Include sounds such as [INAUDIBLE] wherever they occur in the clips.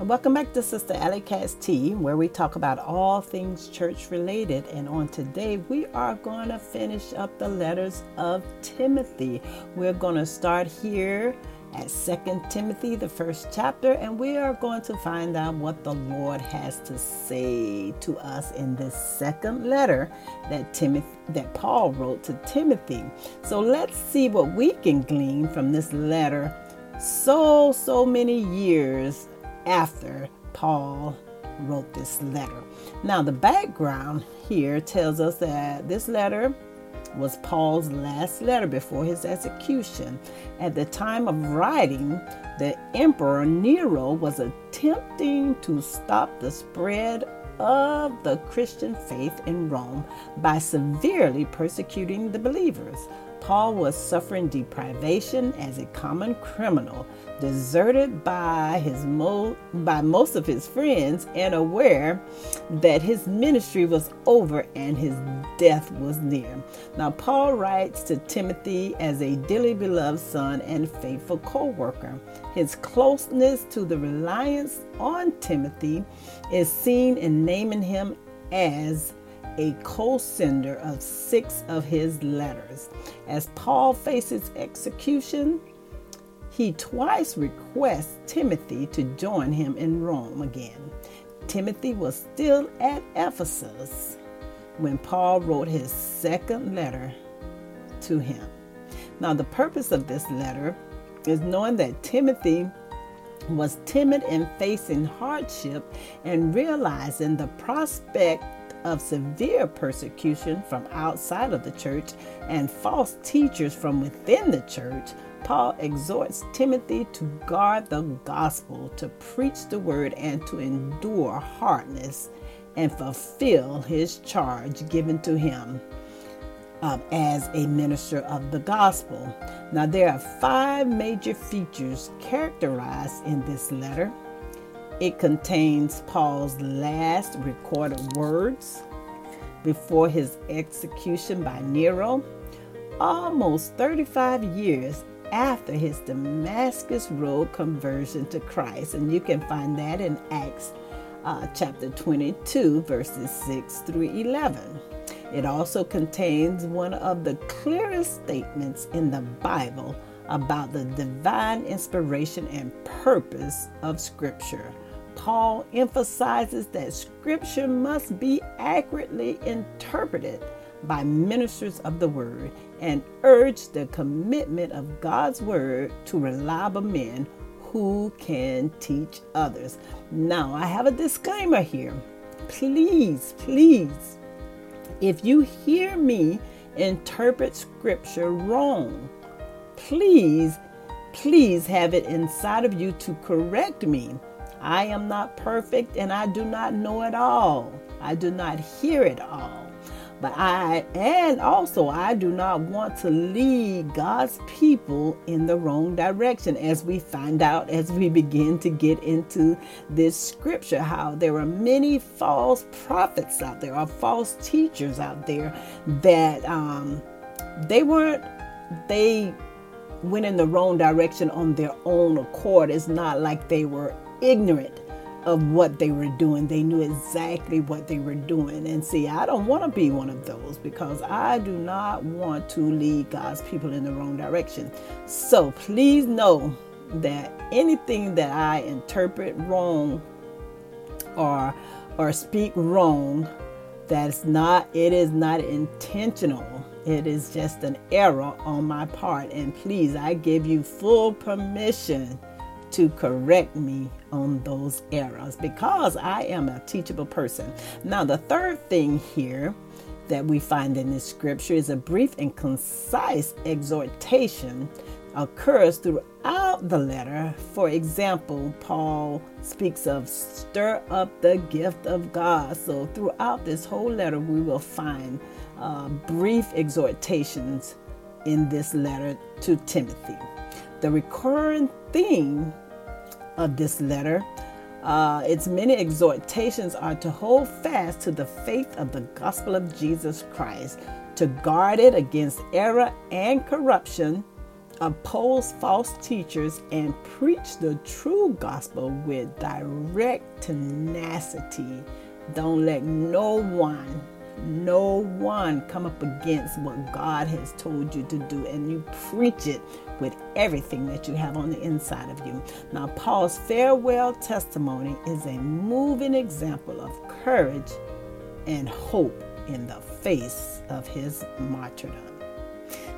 Welcome back to Sister Alley Cat's Tea, where we talk about all things church related. And on today, we are going to finish up the letters of Timothy. We're going to start here at Second Timothy, the first chapter, and we are going to find out what the Lord has to say to us in this second letter that Timothy that Paul wrote to Timothy. So let's see what we can glean from this letter so so many years after Paul wrote this letter. Now, the background here tells us that this letter was Paul's last letter before his execution. At the time of writing, the Emperor Nero was attempting to stop the spread of the Christian faith in Rome by severely persecuting the believers. Paul was suffering deprivation as a common criminal, deserted by his mo- by most of his friends and aware that his ministry was over and his death was near. Now Paul writes to Timothy as a dearly beloved son and faithful co-worker. His closeness to the reliance on Timothy is seen in naming him as a co sender of six of his letters. As Paul faces execution, he twice requests Timothy to join him in Rome again. Timothy was still at Ephesus when Paul wrote his second letter to him. Now, the purpose of this letter is knowing that Timothy was timid in facing hardship and realizing the prospect of severe persecution from outside of the church and false teachers from within the church, Paul exhorts Timothy to guard the gospel, to preach the word, and to endure hardness and fulfill his charge given to him um, as a minister of the gospel. Now, there are five major features characterized in this letter. It contains Paul's last recorded words before his execution by Nero, almost 35 years after his Damascus Road conversion to Christ. And you can find that in Acts uh, chapter 22, verses 6 through 11. It also contains one of the clearest statements in the Bible about the divine inspiration and purpose of Scripture. Paul emphasizes that Scripture must be accurately interpreted by ministers of the Word and urged the commitment of God's Word to reliable men who can teach others. Now, I have a disclaimer here. Please, please, if you hear me interpret Scripture wrong, please, please have it inside of you to correct me I am not perfect and I do not know it all. I do not hear it all. But I, and also, I do not want to lead God's people in the wrong direction as we find out as we begin to get into this scripture how there are many false prophets out there, or false teachers out there that um, they weren't, they went in the wrong direction on their own accord. It's not like they were ignorant of what they were doing. They knew exactly what they were doing. And see, I don't want to be one of those because I do not want to lead God's people in the wrong direction. So please know that anything that I interpret wrong or or speak wrong, that's not it is not intentional. It is just an error on my part. And please, I give you full permission to correct me on those errors because I am a teachable person. Now, the third thing here that we find in this scripture is a brief and concise exhortation occurs throughout the letter. For example, Paul speaks of stir up the gift of God. So, throughout this whole letter, we will find uh, brief exhortations in this letter to Timothy. The recurring theme of this letter, uh, its many exhortations are to hold fast to the faith of the gospel of Jesus Christ, to guard it against error and corruption, oppose false teachers and preach the true gospel with direct tenacity. Don't let no one, no one come up against what God has told you to do, and you preach it with everything that you have on the inside of you. Now, Paul's farewell testimony is a moving example of courage and hope in the face of his martyrdom.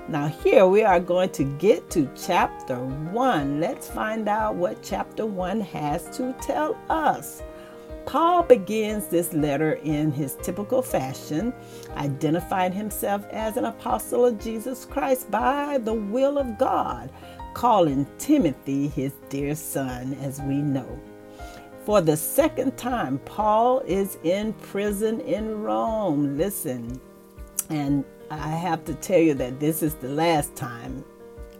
Now, here we are going to get to chapter 1. Let's find out what chapter 1 has to tell us. Paul begins this letter in his typical fashion, identifying himself as an apostle of Jesus Christ by the will of God, calling Timothy his dear son, as we know. For the second time, Paul is in prison in Rome. Listen, and I have to tell you that this is the last time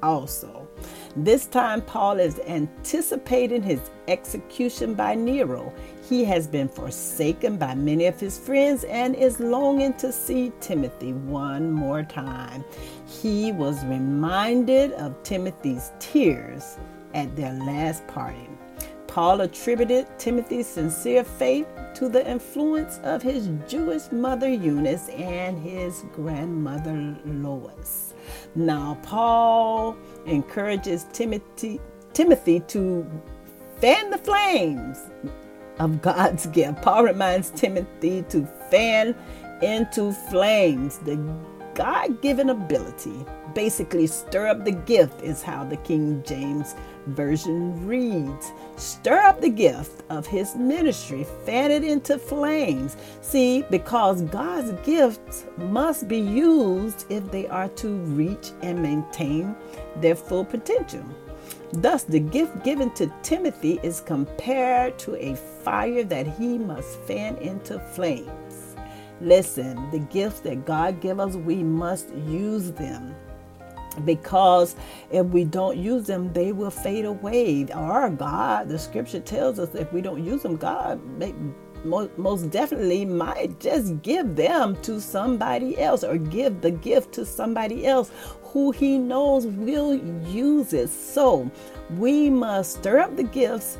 also. This time, Paul is anticipating his execution by Nero. He has been forsaken by many of his friends and is longing to see Timothy one more time. He was reminded of Timothy's tears at their last parting. Paul attributed Timothy's sincere faith to the influence of his Jewish mother Eunice and his grandmother Lois. Now, Paul encourages Timothy, Timothy to fan the flames of God's gift. Paul reminds Timothy to fan into flames the God given ability. Basically, stir up the gift is how the King James Version reads Stir up the gift of his ministry, fan it into flames. See, because God's gifts must be used if they are to reach and maintain their full potential. Thus, the gift given to Timothy is compared to a fire that he must fan into flames. Listen, the gifts that God gives us, we must use them. Because if we don't use them, they will fade away. Our God, the scripture tells us if we don't use them, God most definitely might just give them to somebody else or give the gift to somebody else who he knows will use it. So we must stir up the gifts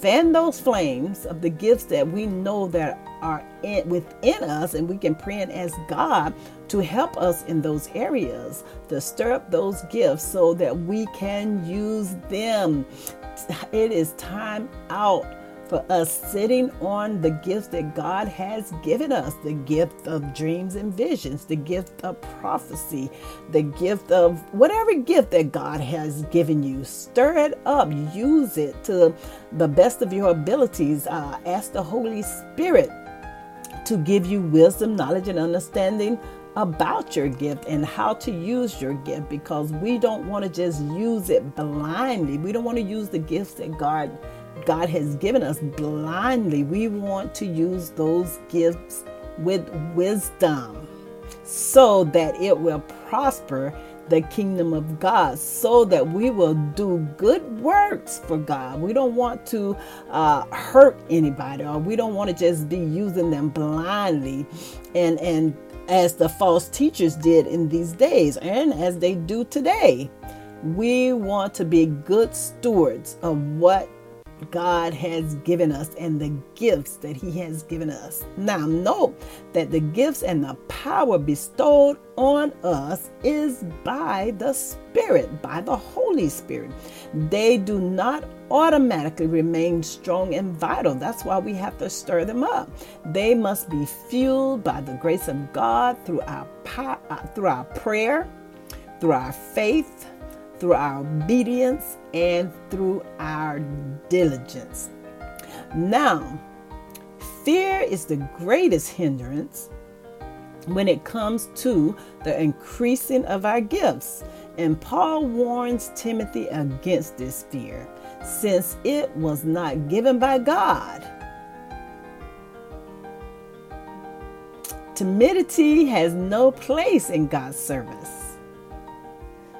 fan those flames of the gifts that we know that are in, within us and we can pray and ask God to help us in those areas to stir up those gifts so that we can use them. It is time out for us sitting on the gifts that God has given us the gift of dreams and visions, the gift of prophecy, the gift of whatever gift that God has given you. Stir it up, use it to the best of your abilities. Uh, ask the Holy Spirit to give you wisdom, knowledge, and understanding about your gift and how to use your gift because we don't want to just use it blindly. We don't want to use the gifts that God God has given us blindly. We want to use those gifts with wisdom so that it will prosper the kingdom of God, so that we will do good works for God. We don't want to uh, hurt anybody, or we don't want to just be using them blindly and and as the false teachers did in these days and as they do today. We want to be good stewards of what God has given us and the gifts that He has given us. Now, note that the gifts and the power bestowed on us is by the Spirit, by the Holy Spirit. They do not automatically remain strong and vital. That's why we have to stir them up. They must be fueled by the grace of God through our, uh, through our prayer, through our faith through our obedience and through our diligence. Now, fear is the greatest hindrance when it comes to the increasing of our gifts. And Paul warns Timothy against this fear, since it was not given by God. Timidity has no place in God's service.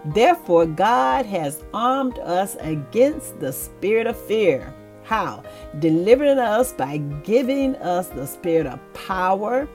Therefore, God has armed us against the spirit of fear. How? Delivering us by giving us the spirit of power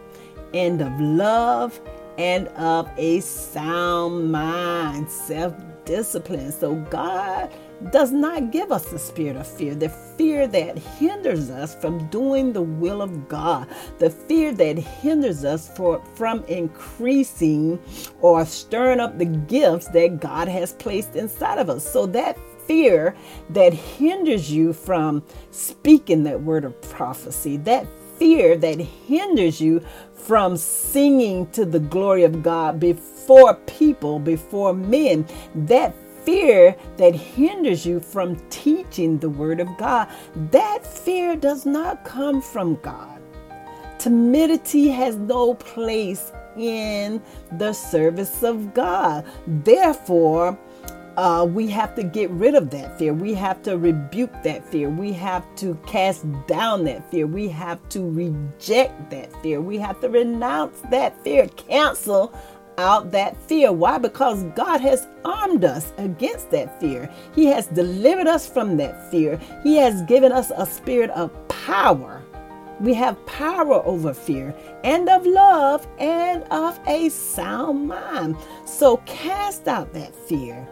and of love and of a sound mind. Self discipline. So God does not give us the spirit of fear, the fear that hinders us from doing the will of God, the fear that hinders us for, from increasing or stirring up the gifts that God has placed inside of us. So that fear that hinders you from speaking that word of prophecy, that fear that hinders you from singing to the glory of God before people, before men, that fear that hinders you from teaching the Word of God, that fear does not come from God. Timidity has no place in the service of God. Therefore, uh, we have to get rid of that fear. We have to rebuke that fear. We have to cast down that fear. We have to reject that fear. We have to renounce that fear, cancel out that fear. Why? Because God has armed us against that fear. He has delivered us from that fear. He has given us a spirit of power. We have power over fear and of love and of a sound mind. So cast out that fear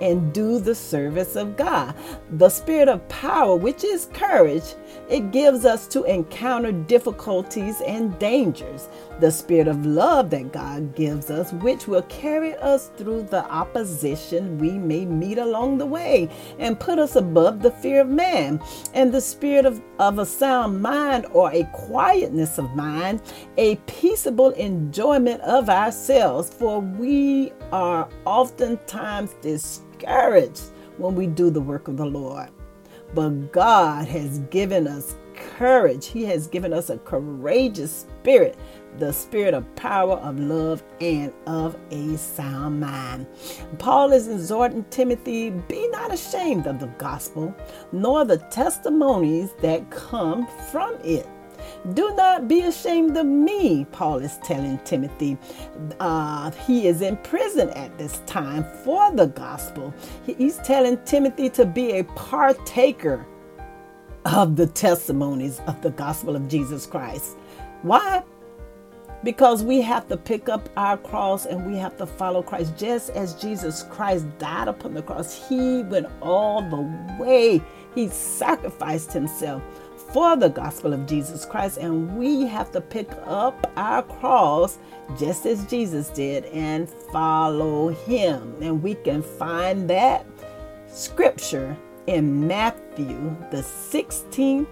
and do the service of God. The spirit of power, which is courage, it gives us to encounter difficulties and dangers. The spirit of love that God gives us, which will carry us through the opposition we may meet along the way and put us above the fear of man. And the spirit of, of a sound mind or a quietness of mind, a peaceable enjoyment of ourselves, for we are oftentimes discouraged when we do the work of the Lord. But God has given us courage. He has given us a courageous spirit, the spirit of power, of love, and of a sound mind. Paul is exhorting Timothy be not ashamed of the gospel, nor the testimonies that come from it. Do not be ashamed of me, Paul is telling Timothy. Uh, he is in prison at this time for the gospel. He's telling Timothy to be a partaker of the testimonies of the gospel of Jesus Christ. Why? Because we have to pick up our cross and we have to follow Christ. Just as Jesus Christ died upon the cross, He went all the way. He sacrificed Himself for the gospel of Jesus Christ, and we have to pick up our cross just as Jesus did and follow him. And we can find that scripture in Matthew, the 16th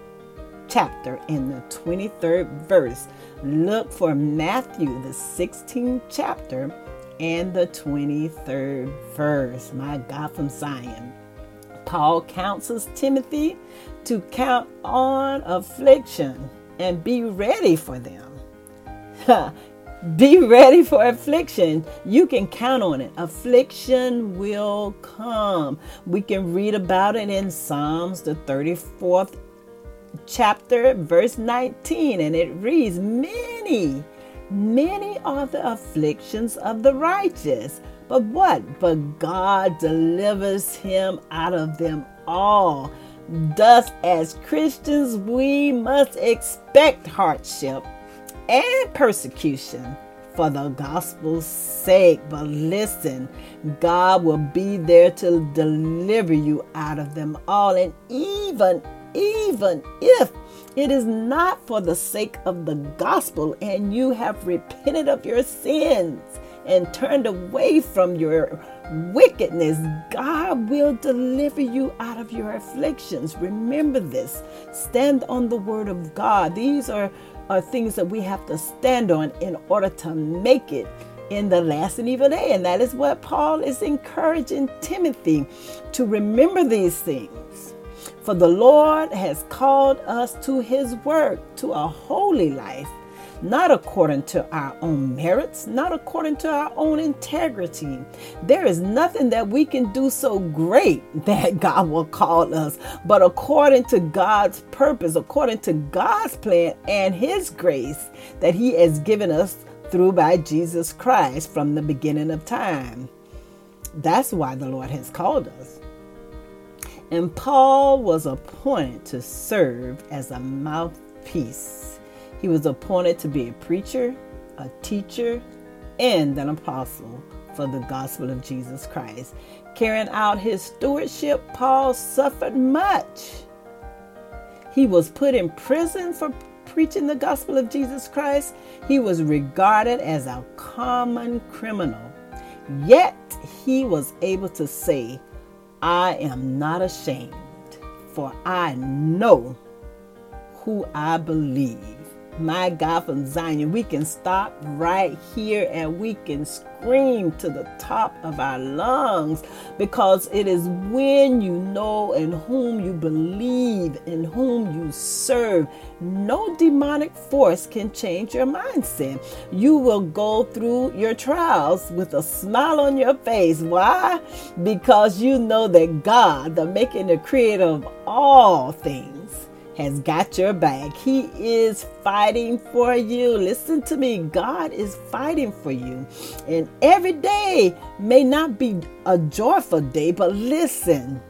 chapter, in the 23rd verse. Look for Matthew, the 16th chapter, and the 23rd verse. My God from Zion. Paul counsels Timothy to count on affliction and be ready for them. be ready for affliction. You can count on it. Affliction will come. We can read about it in Psalms, the 34th chapter, verse 19, and it reads Many, many are the afflictions of the righteous but what? But God delivers him out of them all. Thus, as Christians, we must expect hardship and persecution for the gospel's sake. But listen, God will be there to deliver you out of them all. And even, even if it is not for the sake of the gospel and you have repented of your sins and turned away from your wickedness, God will deliver you out of your afflictions. Remember this. Stand on the word of God. These are, are things that we have to stand on in order to make it in the last and evil day. And that is what Paul is encouraging Timothy to remember these things. For the Lord has called us to his work, to a holy life not according to our own merits, not according to our own integrity. There is nothing that we can do so great [LAUGHS] that God will call us, but according to God's purpose, according to God's plan and His grace that He has given us through by Jesus Christ from the beginning of time. That's why the Lord has called us. And Paul was appointed to serve as a mouthpiece he was appointed to be a preacher, a teacher, and an apostle for the gospel of Jesus Christ. Carrying out his stewardship, Paul suffered much. He was put in prison for preaching the gospel of Jesus Christ. He was regarded as a common criminal. Yet he was able to say, I am not ashamed, for I know who I believe my God, from Zion. We can stop right here and we can scream to the top of our lungs because it is when you know in whom you believe, in whom you serve. No demonic force can change your mindset. You will go through your trials with a smile on your face. Why? Because you know that God, the making the creator of all things, has got your back. He is fighting for you. Listen to me. God is fighting for you. And every day may not be a joyful day, but listen,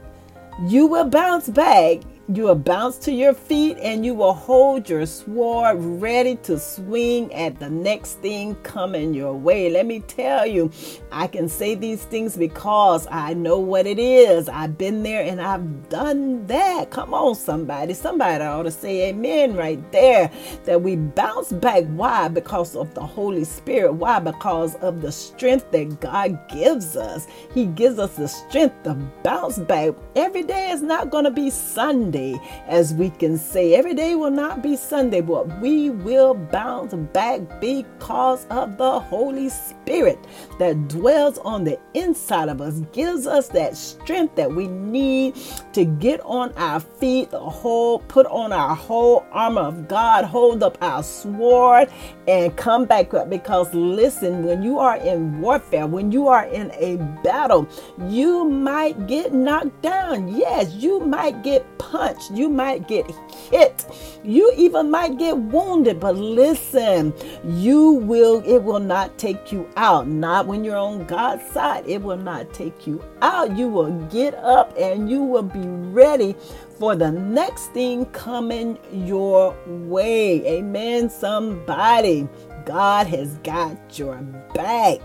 you will bounce back. You will bounce to your feet and you will hold your sword ready to swing at the next thing coming your way. Let me tell you, I can say these things because I know what it is. I've been there and I've done that. Come on, somebody. Somebody ought to say amen right there. That we bounce back. Why? Because of the Holy Spirit. Why? Because of the strength that God gives us. He gives us the strength to bounce back. Every day is not going to be Sunday. Sunday, as we can say. Every day will not be Sunday, but we will bounce back because of the Holy Spirit that dwells on the inside of us, gives us that strength that we need to get on our feet, the whole, put on our whole armor of God, hold up our sword, and come back up. Because listen, when you are in warfare, when you are in a battle, you might get knocked down. Yes, you might get punched punched, you might get hit, you even might get wounded. But listen, you will, it will not take you out. Not when you're on God's side, it will not take you out. You will get up and you will be ready for the next thing coming your way. Amen. Somebody, God has got your back.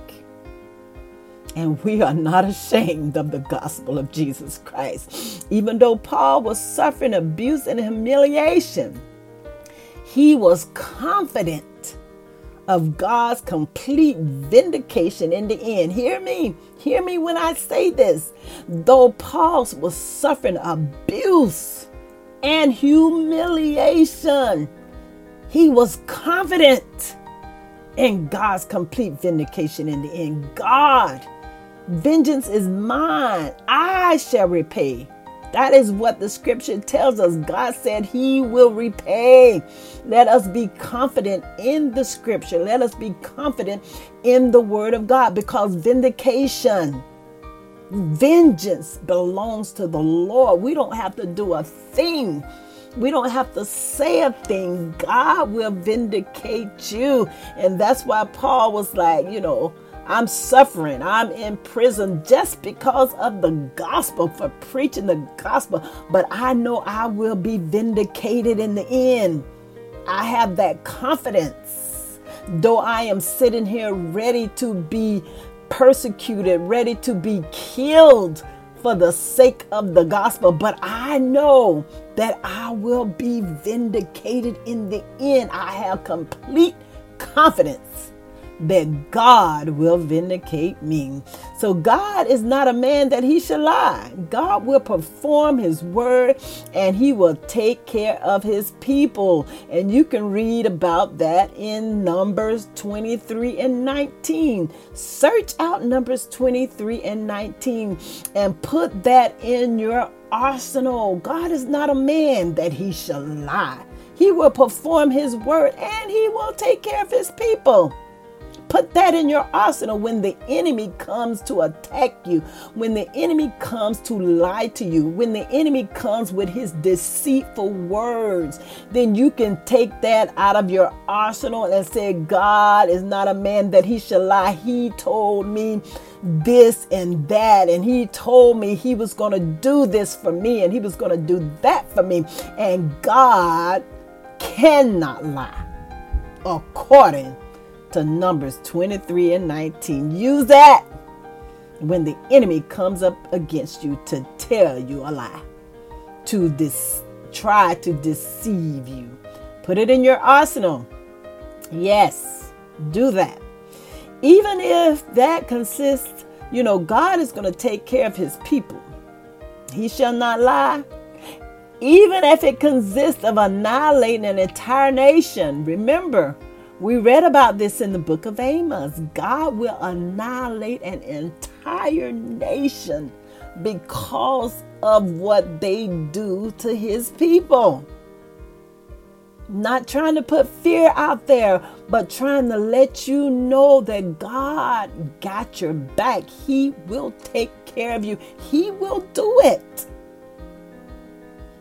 And we are not ashamed of the gospel of Jesus Christ. Even though Paul was suffering abuse and humiliation, he was confident of God's complete vindication in the end. Hear me, hear me when I say this. Though Paul was suffering abuse and humiliation, he was confident in God's complete vindication in the end. God Vengeance is mine. I shall repay. That is what the scripture tells us. God said he will repay. Let us be confident in the scripture. Let us be confident in the word of God because vindication, vengeance belongs to the Lord. We don't have to do a thing. We don't have to say a thing. God will vindicate you. And that's why Paul was like, you know, I'm suffering. I'm in prison just because of the gospel, for preaching the gospel. But I know I will be vindicated in the end. I have that confidence. Though I am sitting here ready to be persecuted, ready to be killed for the sake of the gospel, but I know that I will be vindicated in the end. I have complete confidence that God will vindicate me. So God is not a man that he should lie. God will perform his word and he will take care of his people. And you can read about that in Numbers 23 and 19. Search out Numbers 23 and 19 and put that in your arsenal. God is not a man that he shall lie. He will perform his word and he will take care of his people. Put that in your arsenal when the enemy comes to attack you, when the enemy comes to lie to you, when the enemy comes with his deceitful words. Then you can take that out of your arsenal and say, God is not a man that he shall lie. He told me this and that, and he told me he was going to do this for me and he was going to do that for me. And God cannot lie according to Numbers 23 and 19. Use that. when the enemy comes up against you to tell you a lie, to dis- try to deceive you. Put it in your arsenal. Yes, do that. Even if that consists, you know, God is going to take care of his people. He shall not lie. Even if it consists of annihilating an entire nation. Remember, we read about this in the book of Amos. God will annihilate an entire nation because of what they do to his people. Not trying to put fear out there, but trying to let you know that God got your back. He will take care of you, He will do it.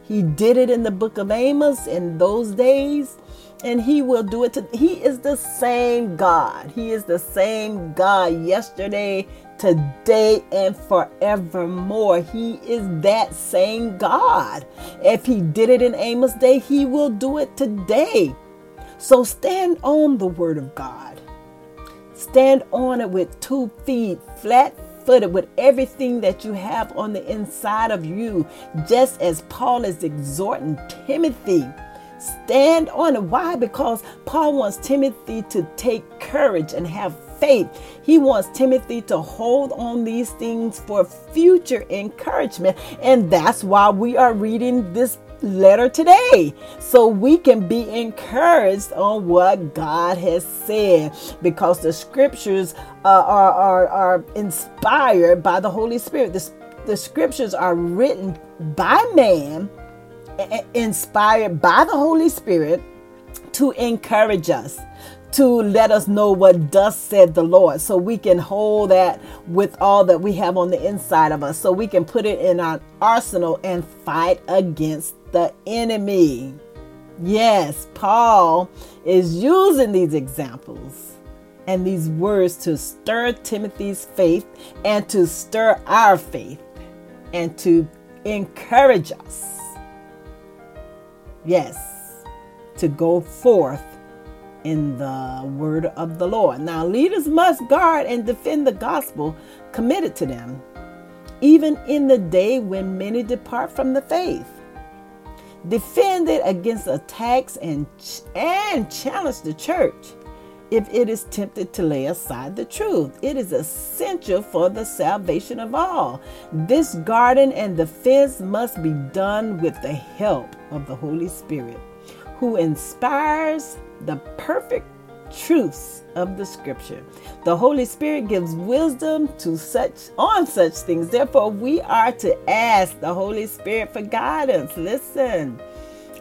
He did it in the book of Amos in those days, and He will do it. To, he is the same God. He is the same God yesterday, today and forevermore. He is that same God. If he did it in Amos' day, he will do it today. So stand on the word of God. Stand on it with two feet, flat footed, with everything that you have on the inside of you, just as Paul is exhorting Timothy. Stand on it. Why? Because Paul wants Timothy to take courage and have faith. He wants Timothy to hold on these things for future encouragement. And that's why we are reading this letter today so we can be encouraged on what God has said because the scriptures uh, are, are, are inspired by the Holy Spirit. The, the scriptures are written by man, inspired by the Holy Spirit to encourage us to let us know what does said the Lord so we can hold that with all that we have on the inside of us so we can put it in our arsenal and fight against the enemy. Yes, Paul is using these examples and these words to stir Timothy's faith and to stir our faith and to encourage us. Yes, to go forth in the word of the Lord. Now, leaders must guard and defend the gospel committed to them, even in the day when many depart from the faith. Defend it against attacks and, and challenge the church if it is tempted to lay aside the truth. It is essential for the salvation of all. This garden and the fence must be done with the help of the Holy Spirit, who inspires the perfect truths of the scripture. The Holy Spirit gives wisdom to such on such things. Therefore, we are to ask the Holy Spirit for guidance. Listen.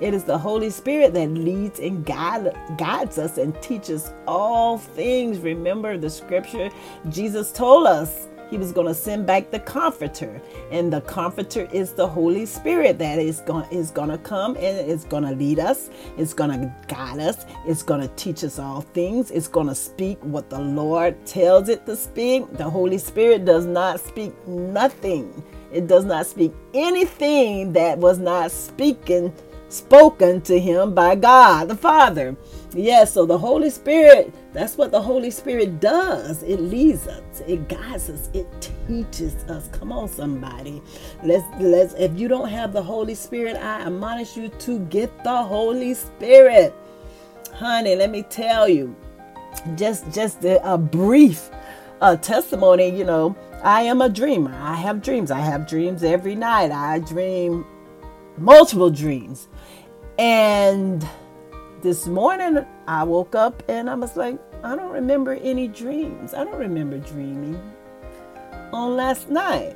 It is the Holy Spirit that leads and guide, guides us and teaches all things. Remember the scripture Jesus told us. He was going to send back the comforter and the comforter is the holy spirit that is going is going to come and it's going to lead us it's going to guide us it's going to teach us all things it's going to speak what the lord tells it to speak. The holy spirit does not speak nothing. It does not speak anything that was not speaking spoken to him by God the Father. Yes, so the Holy Spirit, that's what the Holy Spirit does. It leads us, it guides us, it teaches us. Come on, somebody. Let's let's if you don't have the Holy Spirit, I admonish you to get the Holy Spirit. Honey, let me tell you, just just a, a brief uh, testimony, you know, I am a dreamer. I have dreams. I have dreams every night. I dream multiple dreams. And this morning I woke up and I was like, I don't remember any dreams. I don't remember dreaming on last night.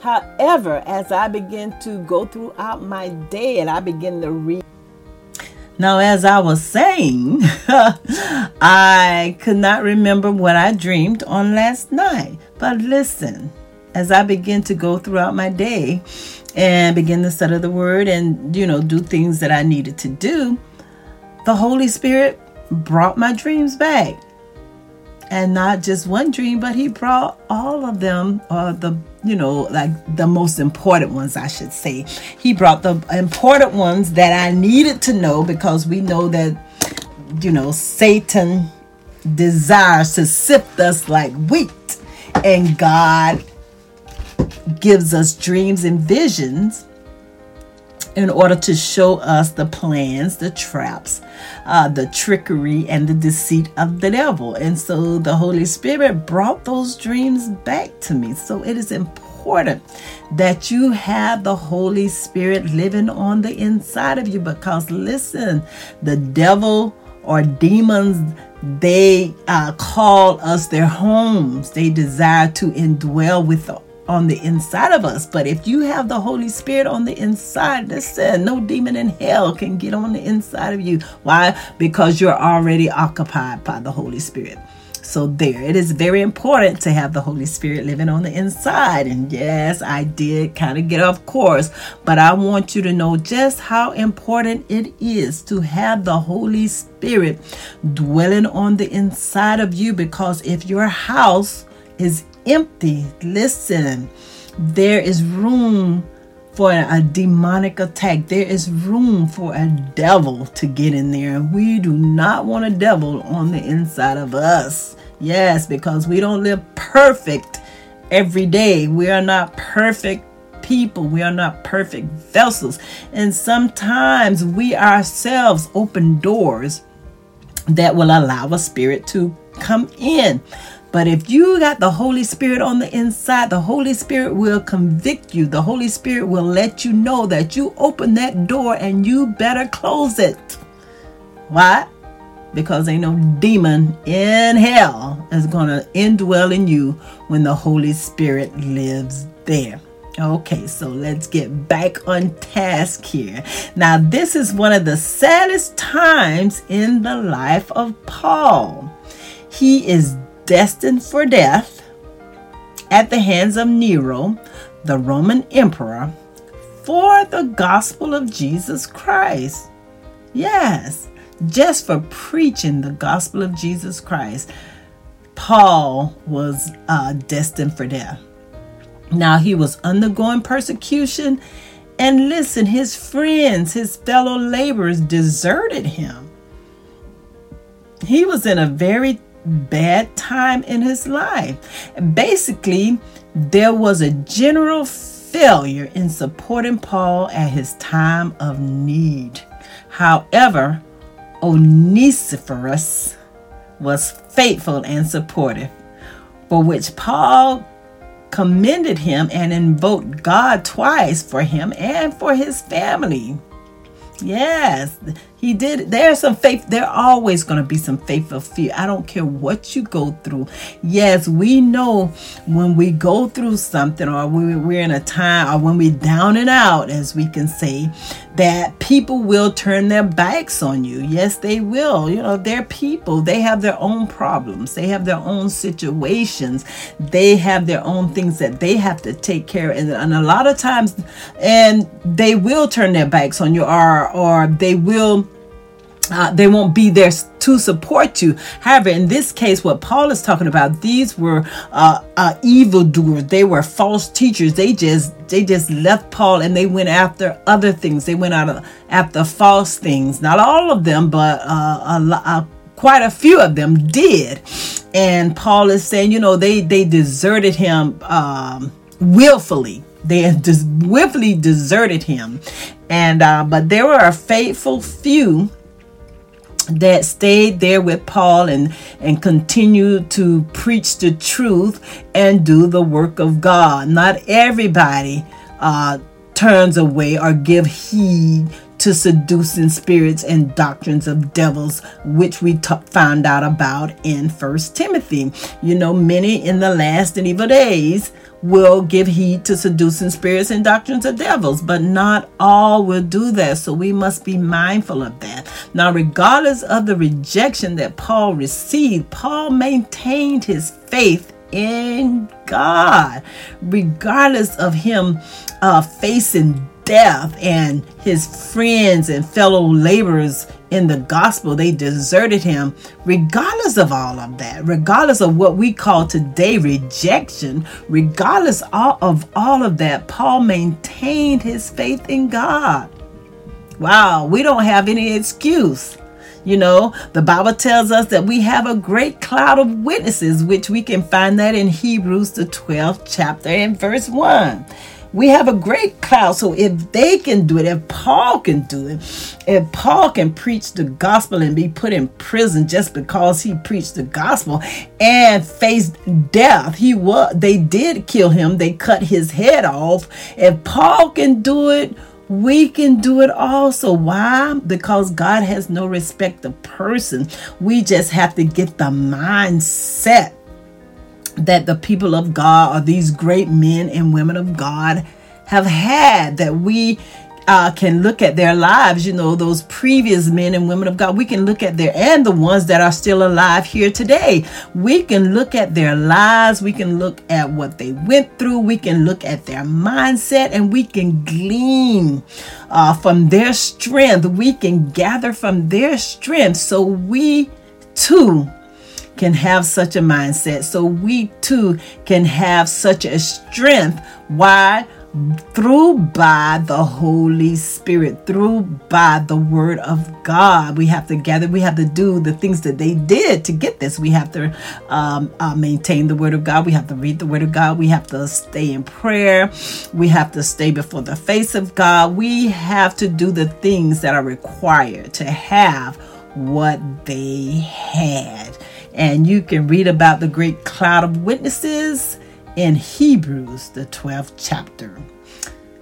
However, as I begin to go throughout my day and I begin to read. Now, as I was saying, [LAUGHS] I could not remember what I dreamed on last night. But listen, as I begin to go throughout my day, and begin to study of the word and you know do things that I needed to do, the Holy Spirit brought my dreams back. And not just one dream, but he brought all of them, or uh, the you know, like the most important ones, I should say. He brought the important ones that I needed to know because we know that, you know, Satan desires to sift us like wheat. And God gives us dreams and visions in order to show us the plans, the traps, uh, the trickery, and the deceit of the devil. And so the Holy Spirit brought those dreams back to me. So it is important that you have the Holy Spirit living on the inside of you because listen, the devil or demons they uh, call us their homes. They desire to indwell with on the inside of us. But if you have the Holy Spirit on the inside, listen, no demon in hell can get on the inside of you. Why? Because you're already occupied by the Holy Spirit. So, there, it is very important to have the Holy Spirit living on the inside. And yes, I did kind of get off course, but I want you to know just how important it is to have the Holy Spirit dwelling on the inside of you because if your house is empty, listen, there is room for a demonic attack. There is room for a devil to get in there. And we do not want a devil on the inside of us. Yes, because we don't live perfect every day. We are not perfect people. We are not perfect vessels. And sometimes we ourselves open doors that will allow a spirit to come in. But if you got the Holy Spirit on the inside, the Holy Spirit will convict you. The Holy Spirit will let you know that you open that door and you better close it. Why? Because ain't no demon in hell is going to indwell in you when the Holy Spirit lives there. Okay, so let's get back on task here. Now, this is one of the saddest times in the life of Paul. He is destined for death at the hands of Nero, the Roman emperor, for the gospel of Jesus Christ. Yes, just for preaching the gospel of Jesus Christ, Paul was uh, destined for death. Now he was undergoing persecution, and listen, his friends, his fellow laborers deserted him. He was in a very bad time in his life. Basically, there was a general failure in supporting Paul at his time of need. However, Onesiphorus was faithful and supportive, for which Paul commended him and invoked God twice for him and for his family. Yes, he did. There's some faith. There always going to be some faithful fear. I don't care what you go through. Yes, we know when we go through something or we're in a time or when we're down and out, as we can say, that people will turn their backs on you. Yes, they will. You know, they're people. They have their own problems. They have their own situations. They have their own things that they have to take care of. And, and a lot of times, and they will turn their backs on you or, or they will uh, they won't be there to support you. However, in this case, what Paul is talking about, these were uh, uh, evildoers. They were false teachers. They just they just left Paul and they went after other things. They went out of, after false things. Not all of them, but uh, a, a, quite a few of them did. And Paul is saying, you know, they they deserted him um, willfully. They just willfully deserted him, and uh, but there were a faithful few that stayed there with Paul and and continued to preach the truth and do the work of God. Not everybody uh, turns away or give heed to seducing spirits and doctrines of devils, which we t- found out about in First Timothy. You know, many in the last and evil days will give heed to seducing spirits and doctrines of devils, but not all will do that. So we must be mindful of that. Now, regardless of the rejection that Paul received, Paul maintained his faith in God, regardless of him uh, facing death and his friends and fellow laborers in the gospel. They deserted him. Regardless of all of that regardless of what we call today rejection regardless of all of that paul maintained his faith in god. Wow we don't have any excuse. You know, the Bible tells us that we have a great cloud of witnesses, which we can find that in Hebrews, the 12th chapter and verse 1. We have a great cloud. So if they can do it, if Paul can do it, if Paul can preach the gospel and be put in prison just because he preached the gospel and faced death, he was they did kill him, they cut his head off. If Paul can do it, we can do it also. Why? Because God has no respect of person. We just have to get the mindset that the people of God or these great men and women of God have had that we uh, can look at their lives, you know, those previous men and women of God. We can look at their, and the ones that are still alive here today. We can look at their lives. We can look at what they went through. We can look at their mindset and we can glean uh, from their strength. We can gather from their strength. So we too can have such a mindset. So we too can have such a strength. Why? Through by the Holy Spirit, through by the Word of God. We have to gather, we have to do the things that they did to get this. We have to um, uh, maintain the Word of God. We have to read the Word of God. We have to stay in prayer. We have to stay before the face of God. We have to do the things that are required to have what they had. And you can read about the great cloud of witnesses in Hebrews, the 12th chapter.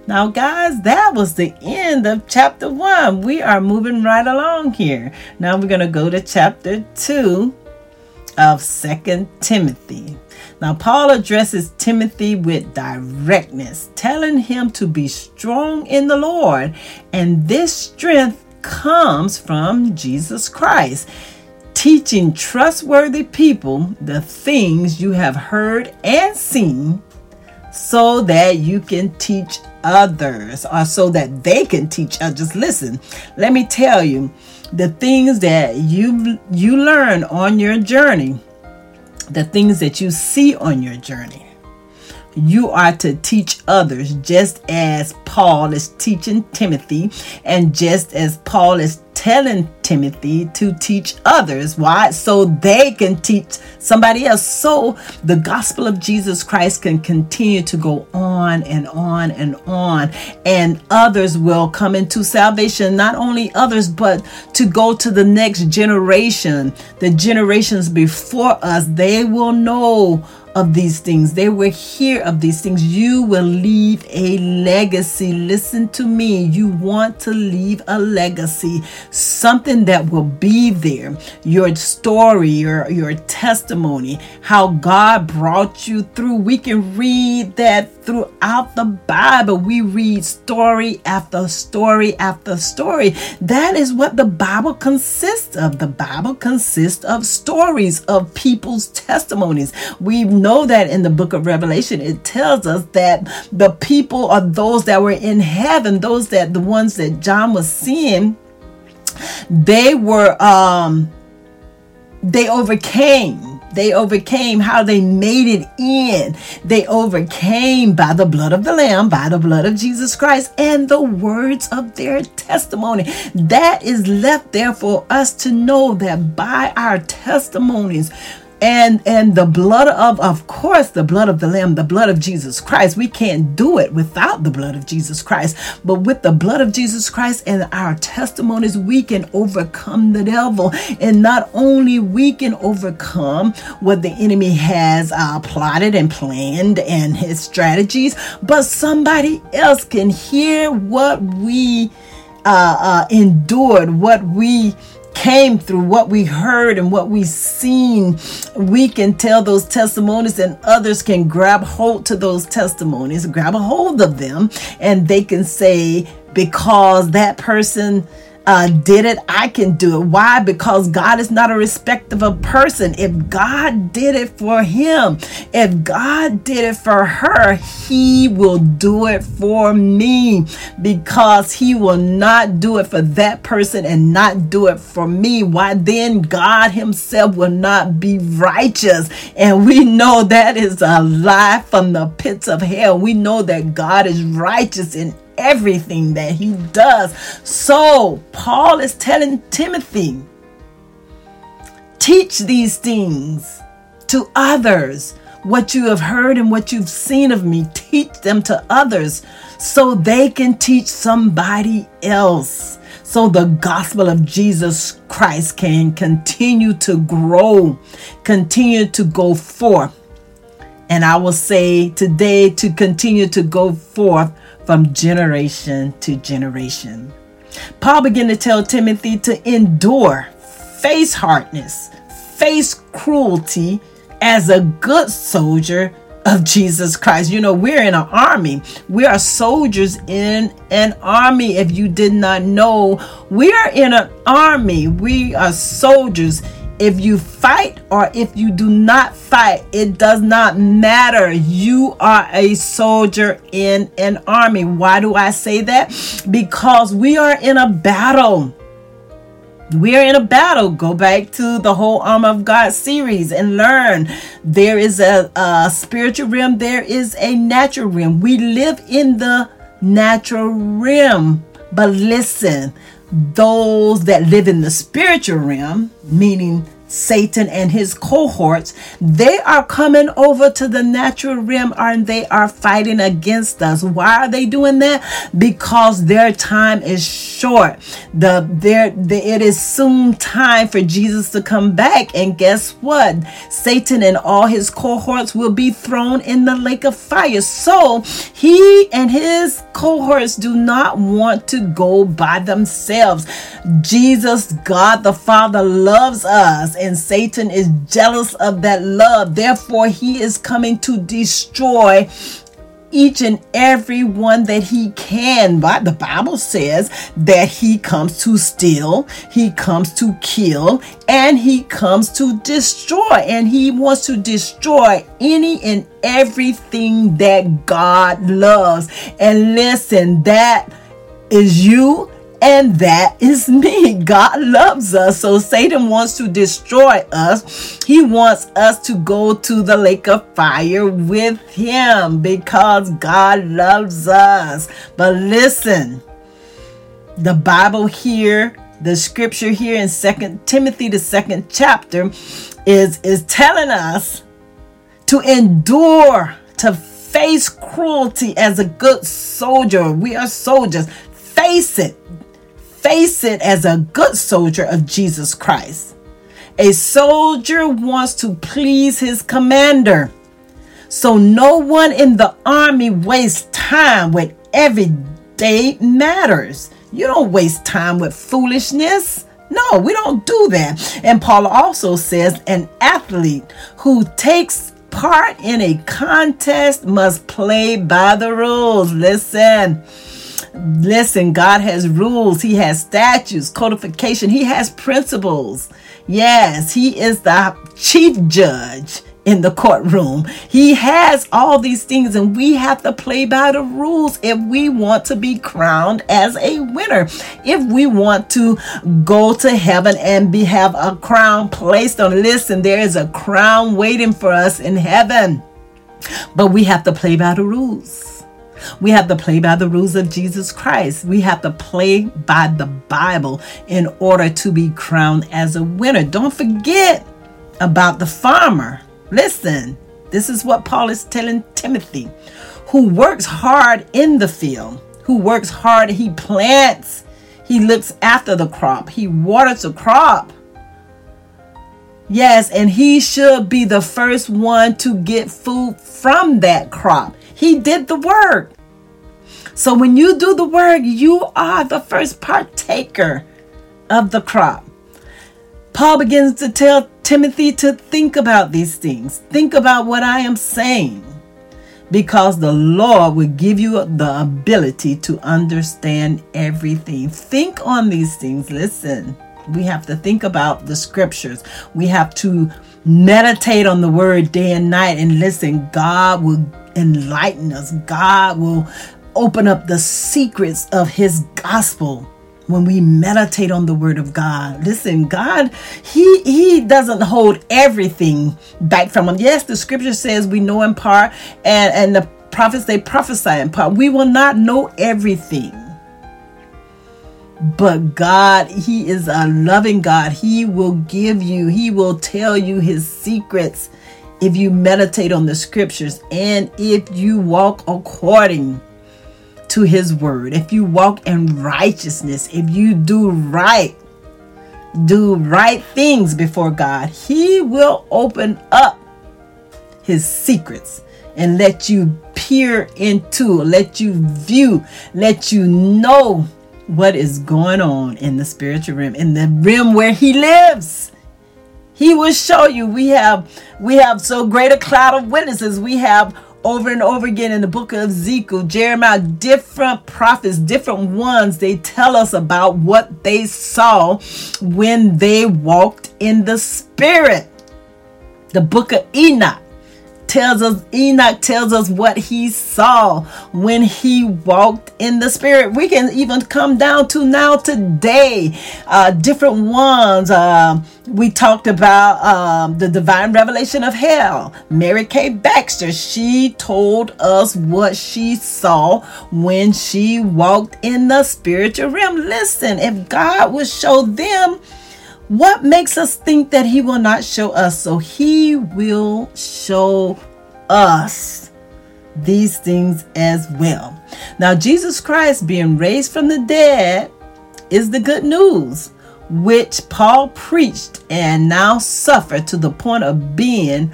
Now, guys, that was the end of chapter one. We are moving right along here. Now we're going to go to chapter two of Second Timothy. Now, Paul addresses Timothy with directness, telling him to be strong in the Lord, and this strength comes from Jesus Christ teaching trustworthy people the things you have heard and seen so that you can teach others or so that they can teach others. Listen let me tell you the things that you you learn on your journey the things that you see on your journey you are to teach others just as Paul is teaching Timothy and just as Paul is telling Timothy to teach others. Why? So they can teach somebody else. So the gospel of Jesus Christ can continue to go on and on and on. And others will come into salvation. Not only others, but to go to the next generation, the generations before us, they will know of these things. They will hear of these things. You will leave a legacy. Listen to me. You want to leave a legacy, something that will be there. Your story, your, your testimony, how God brought you through. We can read that throughout the Bible. We read story after story after story. That is what the Bible consists of. The Bible consists of stories of people's testimonies. We know that in the book of Revelation, it tells us that the people are those that were in heaven, those that the ones that John was seeing, they were um they overcame they overcame how they made it in. They overcame by the blood of the Lamb, by the blood of Jesus Christ, and the words of their testimony. That is left there for us to know that by our testimonies, and and the blood of of course the blood of the lamb the blood of jesus christ. We can't do it without the blood of jesus christ. But with the blood of jesus christ and our testimonies we can overcome the devil. And not only we can overcome what the enemy has uh, plotted and planned and his strategies but somebody else can hear what we uh, uh, endured what we came through, what we heard and what we've seen, we can tell those testimonies and others can grab hold to those testimonies, grab a hold of them, and they can say, because that person uh, did it, I can do it. Why? Because God is not a respect of person. If God did it for him, if God did it for her, he will do it for me because he will not do it for that person and not do it for me. Why then God himself will not be righteous? And we know that is a lie from the pits of hell. We know that God is righteous in everything that he does. So, Paul is telling Timothy, Teach these things to others. What you have heard and what you've seen of me, teach them to others so they can teach somebody else. So the gospel of Jesus Christ can continue to grow, continue to go forth. And I will say today to continue to go forth from generation to generation. Paul began to tell Timothy to endure, face hardness, face cruelty as a good soldier of Jesus Christ. You know, we're in an army. We are soldiers in an army. If you did not know, we are in an army. We are soldiers if you fight or if you do not fight, it does not matter. You are a soldier in an army. Why do I say that? Because we are in a battle. We are in a battle. Go back to the whole Armor of God series and learn. There is a, a spiritual realm, there is a natural realm. We live in the natural realm. But listen, those that live in the spiritual realm, meaning Satan and his cohorts, they are coming over to the natural realm and they are fighting against us. Why are they doing that? Because their time is short. The their the, it is soon time for Jesus to come back. And guess what? Satan and all his cohorts will be thrown in the lake of fire. So he and his cohorts do not want to go by themselves. Jesus, God the Father, loves us and Satan is jealous of that love. Therefore, he is coming to destroy each and every one that he can. But the Bible says that he comes to steal, he comes to kill, and he comes to destroy. And he wants to destroy any and everything that God loves. And listen, that is you and that is [LAUGHS] me. God loves us. So Satan wants to destroy us. He wants us to go to the lake of fire with him because God loves us. But listen, the Bible here, the scripture here in Second Timothy, the second chapter, is, is telling us to endure, to face cruelty as a good soldier. We are soldiers. Face it face it as a good soldier of Jesus Christ. A soldier wants to please his commander. So no one in the army wastes time with everyday matters. You don't waste time with foolishness. No, we don't do that. And Paul also says an athlete who takes part in a contest must play by the rules. Listen. Listen, God has rules, He has statutes, codification, He has principles. Yes, He is the chief judge in the courtroom. He has all these things, and we have to play by the rules if we want to be crowned as a winner. If we want to go to heaven and be have a crown placed on. Listen, there is a crown waiting for us in heaven, but we have to play by the rules. We have to play by the rules of Jesus Christ. We have to play by the Bible in order to be crowned as a winner. Don't forget about the farmer. Listen, this is what Paul is telling Timothy, who works hard in the field, who works hard, he plants, he looks after the crop, he waters the crop. Yes, and he should be the first one to get food from that crop. He did the work. So when you do the work, you are the first partaker of the crop. Paul begins to tell Timothy to think about these things. Think about what I am saying. Because the Lord will give you the ability to understand everything. Think on these things. Listen, we have to think about the scriptures. We have to meditate on the word day and night. And listen, God will enlighten us. God will open up the secrets of his gospel when we meditate on the word of God. Listen, God, he he doesn't hold everything back from us. Yes, the scripture says we know in part and and the prophets they prophesy in part. We will not know everything. But God, He is a loving God. He will give you, He will tell you His secrets if you meditate on the scriptures and if you walk according to His word. If you walk in righteousness, if you do right, do right things before God, He will open up His secrets and let you peer into, let you view, let you know what is going on in the spiritual realm, in the realm where He lives. He will show you. We have we have so great a cloud of witnesses. We have over and over again in the book of Ezekiel, Jeremiah, different prophets, different ones, they tell us about what they saw when they walked in the spirit. The book of Enoch tells us Enoch tells us what he saw when he walked in the spirit. We can even come down to now today, uh, different ones. Uh, we talked about um, the divine revelation of hell. Mary K. Baxter, she told us what she saw when she walked in the spiritual realm. Listen, if God would show them what makes us think that he will not show us? So he will show us these things as well. Now, Jesus Christ being raised from the dead is the good news, which Paul preached and now suffered to the point of being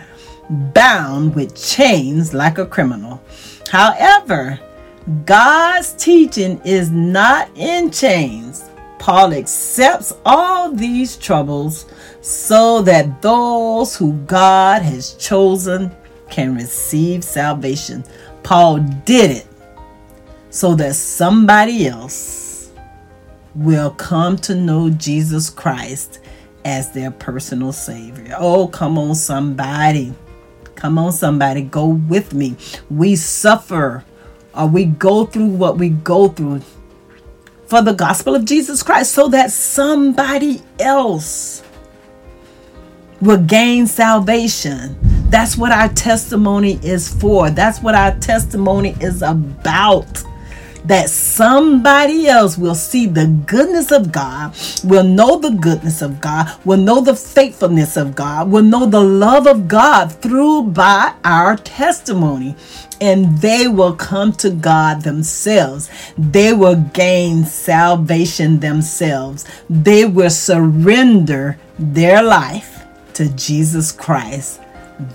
bound with chains like a criminal. However, God's teaching is not in chains. Paul accepts all these troubles so that those who God has chosen can receive salvation. Paul did it so that somebody else will come to know Jesus Christ as their personal Savior. Oh, come on, somebody. Come on, somebody. Go with me. We suffer or we go through what we go through for the gospel of Jesus Christ so that somebody else will gain salvation. That's what our testimony is for. That's what our testimony is about. That somebody else will see the goodness of God, will know the goodness of God, will know the faithfulness of God, will know the love of God through by our testimony and they will come to God themselves. They will gain salvation themselves. They will surrender their life to Jesus Christ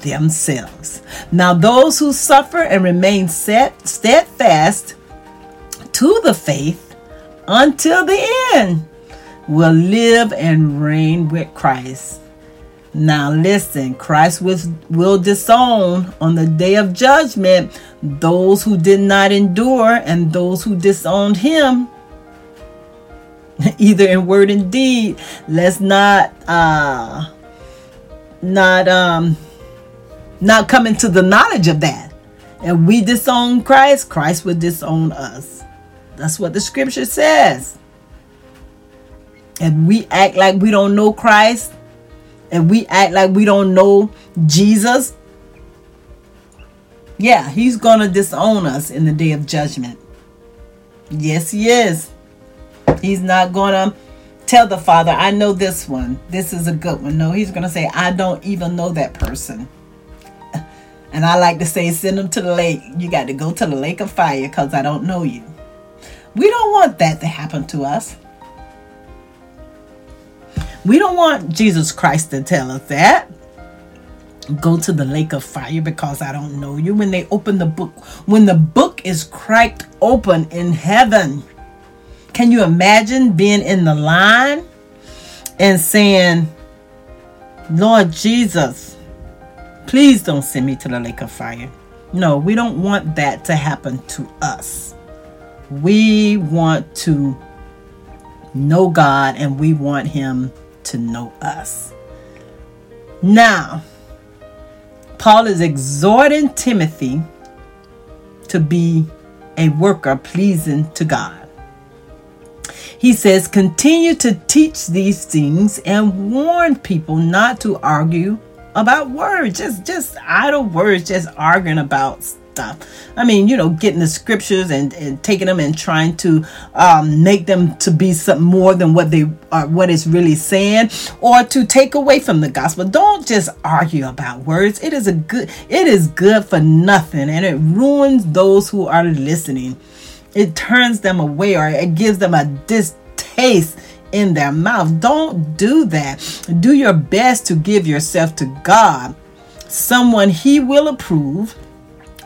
themselves. Now, those who suffer and remain set, steadfast to the faith until the end will live and reign with Christ. Now, listen, Christ will, disown on the day of judgment those who did not endure and those who disowned him [LAUGHS] either in word and deed let's not uh not um not coming to the knowledge of that. And we disown Christ, Christ will disown us. That's what the scripture says. And we act like we don't know Christ, and we act like we don't know Jesus, yeah, he's going to disown us in the day of judgment. Yes, he is. He's not going to tell the Father, I know this one. This is a good one. No, he's going to say, I don't even know that person. [LAUGHS] And I like to say, send them to the lake. You got to go to the lake of fire because I don't know you. We don't want that to happen to us. We don't want Jesus Christ to tell us that. Go to the lake of fire because I don't know you. When they open the book, when the book is cracked open in heaven, can you imagine being in the line and saying, Lord Jesus, Please don't send me to the lake of fire. No, we don't want that to happen to us. We want to know God and we want Him to know us. Now, Paul is exhorting Timothy to be a worker pleasing to God. He says, continue to teach these things and warn people not to argue about words, just just idle words, just arguing about stuff. I mean, you know, getting the scriptures and, and taking them and trying to um, make them to be something more than what they are, what it's really saying, or to take away from the gospel. Don't just argue about words. It is a good. It is good for nothing, and it ruins those who are listening. It turns them away, or it gives them a distaste in their mouth. Don't do that. Do your best to give yourself to God, someone He will approve,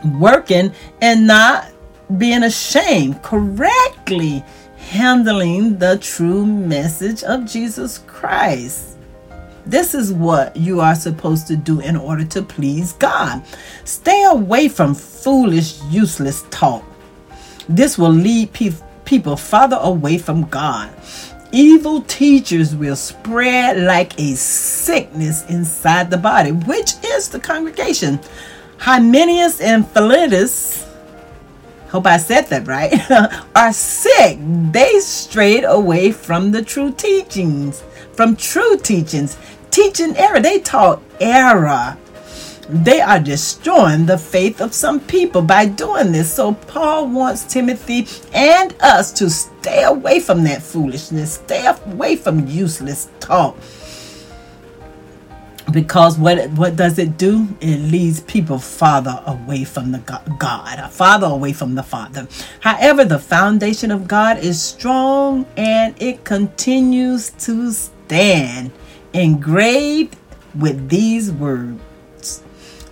working and not being ashamed, correctly handling the true message of Jesus Christ. This is what you are supposed to do in order to please God. Stay away from foolish, useless talk. This will lead pe- people farther away from God. Evil teachers will spread like a sickness inside the body, which is the congregation. Hymenaeus and Philetus, hope I said that right, [LAUGHS] are sick. They strayed away from the true teachings, from true teachings, teaching error. They taught error they are destroying the faith of some people by doing this. So Paul wants Timothy and us to stay away from that foolishness, stay away from useless talk. Because what what does it do? It leads people farther away from the God, farther away from the Father. However, the foundation of God is strong and it continues to stand, engraved with these words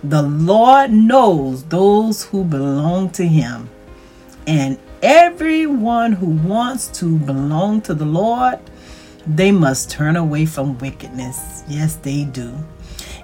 the Lord knows those who belong to him. And everyone who wants to belong to the Lord, they must turn away from wickedness. Yes, they do.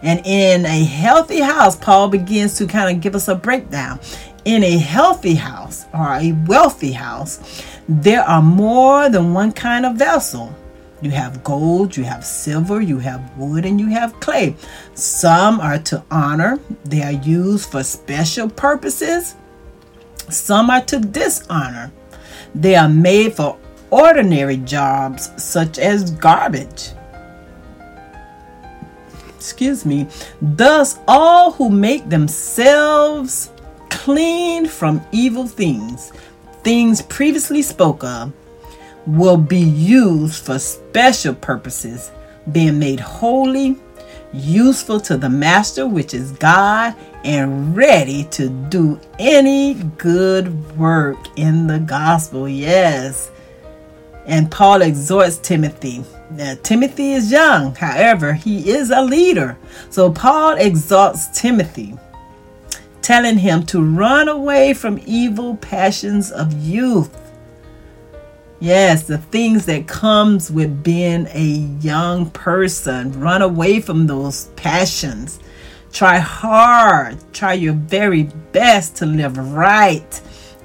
And in a healthy house, Paul begins to kind of give us a breakdown. In a healthy house or a wealthy house, there are more than one kind of vessel. You have gold, you have silver, you have wood, and you have clay. Some are to honor, they are used for special purposes. Some are to dishonor, they are made for ordinary jobs such as garbage. Excuse me. Thus, all who make themselves clean from evil things, things previously spoke of, will be used for special purposes, being made holy, useful to the Master, which is God, and ready to do any good work in the gospel. Yes. And Paul exhorts Timothy. Now, Timothy is young, however, he is a leader. So Paul exhorts Timothy, telling him to run away from evil passions of youth Yes, the things that comes with being a young person. Run away from those passions. Try hard. Try your very best to live right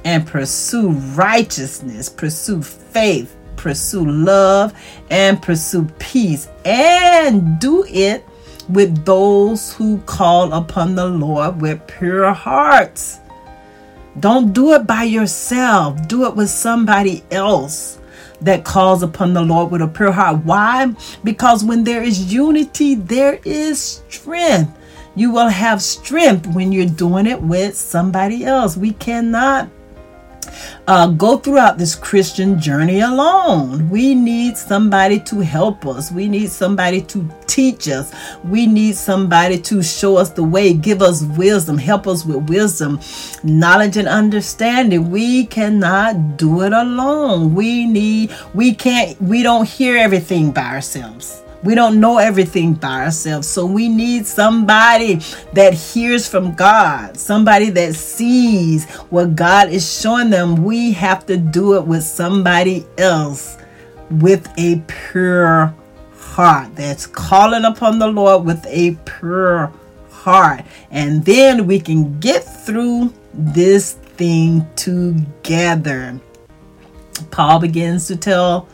and pursue righteousness, pursue faith, pursue love, and pursue peace. And do it with those who call upon the Lord with pure hearts. Don't do it by yourself. Do it with somebody else that calls upon the Lord with a pure heart. Why? Because when there is unity, there is strength. You will have strength when you're doing it with somebody else. We cannot uh, go throughout this Christian journey alone. We need somebody to help us. We need somebody to teach us. We need somebody to show us the way, give us wisdom, help us with wisdom, knowledge, and understanding. We cannot do it alone. We need, we can't, we don't hear everything by ourselves. We don't know everything by ourselves. So we need somebody that hears from God, somebody that sees what God is showing them. We have to do it with somebody else with a pure heart that's calling upon the Lord with a pure heart. And then we can get through this thing together. Paul begins to tell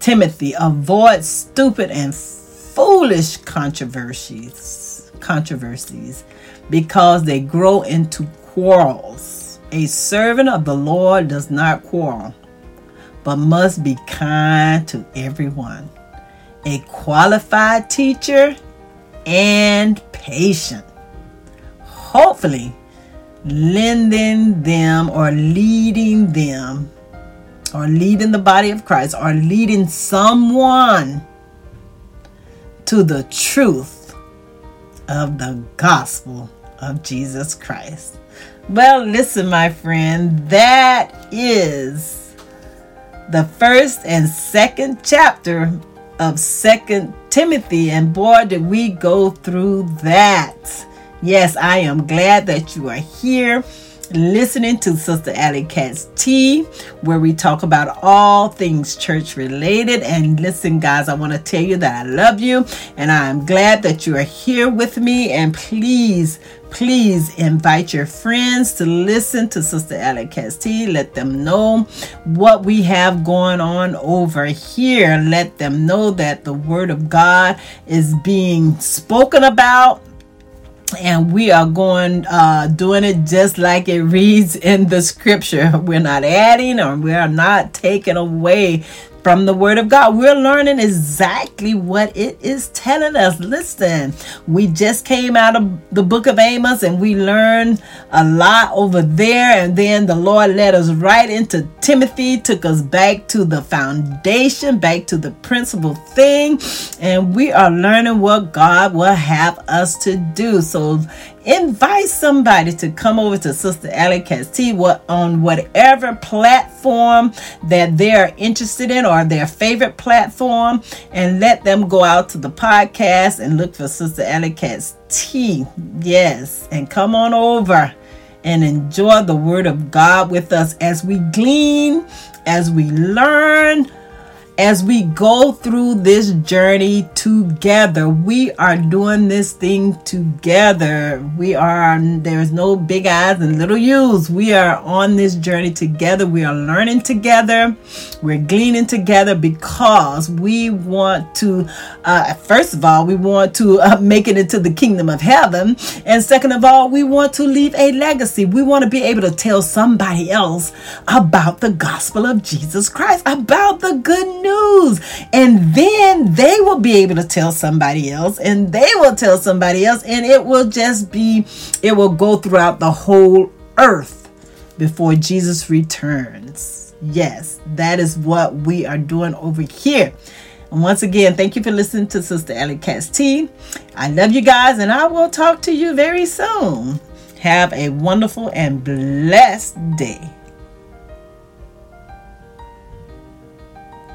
Timothy, avoid stupid and foolish controversies, controversies because they grow into quarrels. A servant of the Lord does not quarrel, but must be kind to everyone. A qualified teacher and patient. Hopefully, lending them or leading them or leading the body of Christ or leading someone to the truth of the gospel of Jesus Christ. Well, listen, my friend, that is the first and second chapter of Second Timothy, and boy, did we go through that. Yes, I am glad that you are here listening to Sister Alley Cat's Tea, where we talk about all things church related. And listen, guys, I want to tell you that I love you and I'm glad that you are here with me. And please, please invite your friends to listen to Sister Alley Cat's Tea. Let them know what we have going on over here. Let them know that the Word of God is being spoken about and we are going uh doing it just like it reads in the scripture. [LAUGHS] We're not adding or we are not taking away from the Word of God. We're learning exactly what it is telling us. Listen, we just came out of the book of Amos and we learned a lot over there. And then the Lord led us right into Timothy, took us back to the foundation, back to the principal thing. And we are learning what God will have us to do. So invite somebody to come over to Sister Alley what on whatever platform that they're interested in or their favorite platform and let them go out to the podcast and look for Sister Alley Tea. Yes, and come on over and enjoy the word of God with us as we glean, as we learn as we go through this journey together. We are doing this thing together. We are, there's no big eyes and little U's. We are on this journey together. We are learning together. We're gleaning together because we want to, uh, first of all, we want to uh, make it into the kingdom of heaven. And second of all, we want to leave a legacy. We want to be able to tell somebody else about the gospel of Jesus Christ, about the good news news. And then they will be able to tell somebody else, and they will tell somebody else, and it will just be, it will go throughout the whole earth before Jesus returns. Yes, that is what we are doing over here. And once again, thank you for listening to Sister Ellie Tea. I love you guys, and I will talk to you very soon. Have a wonderful and blessed day.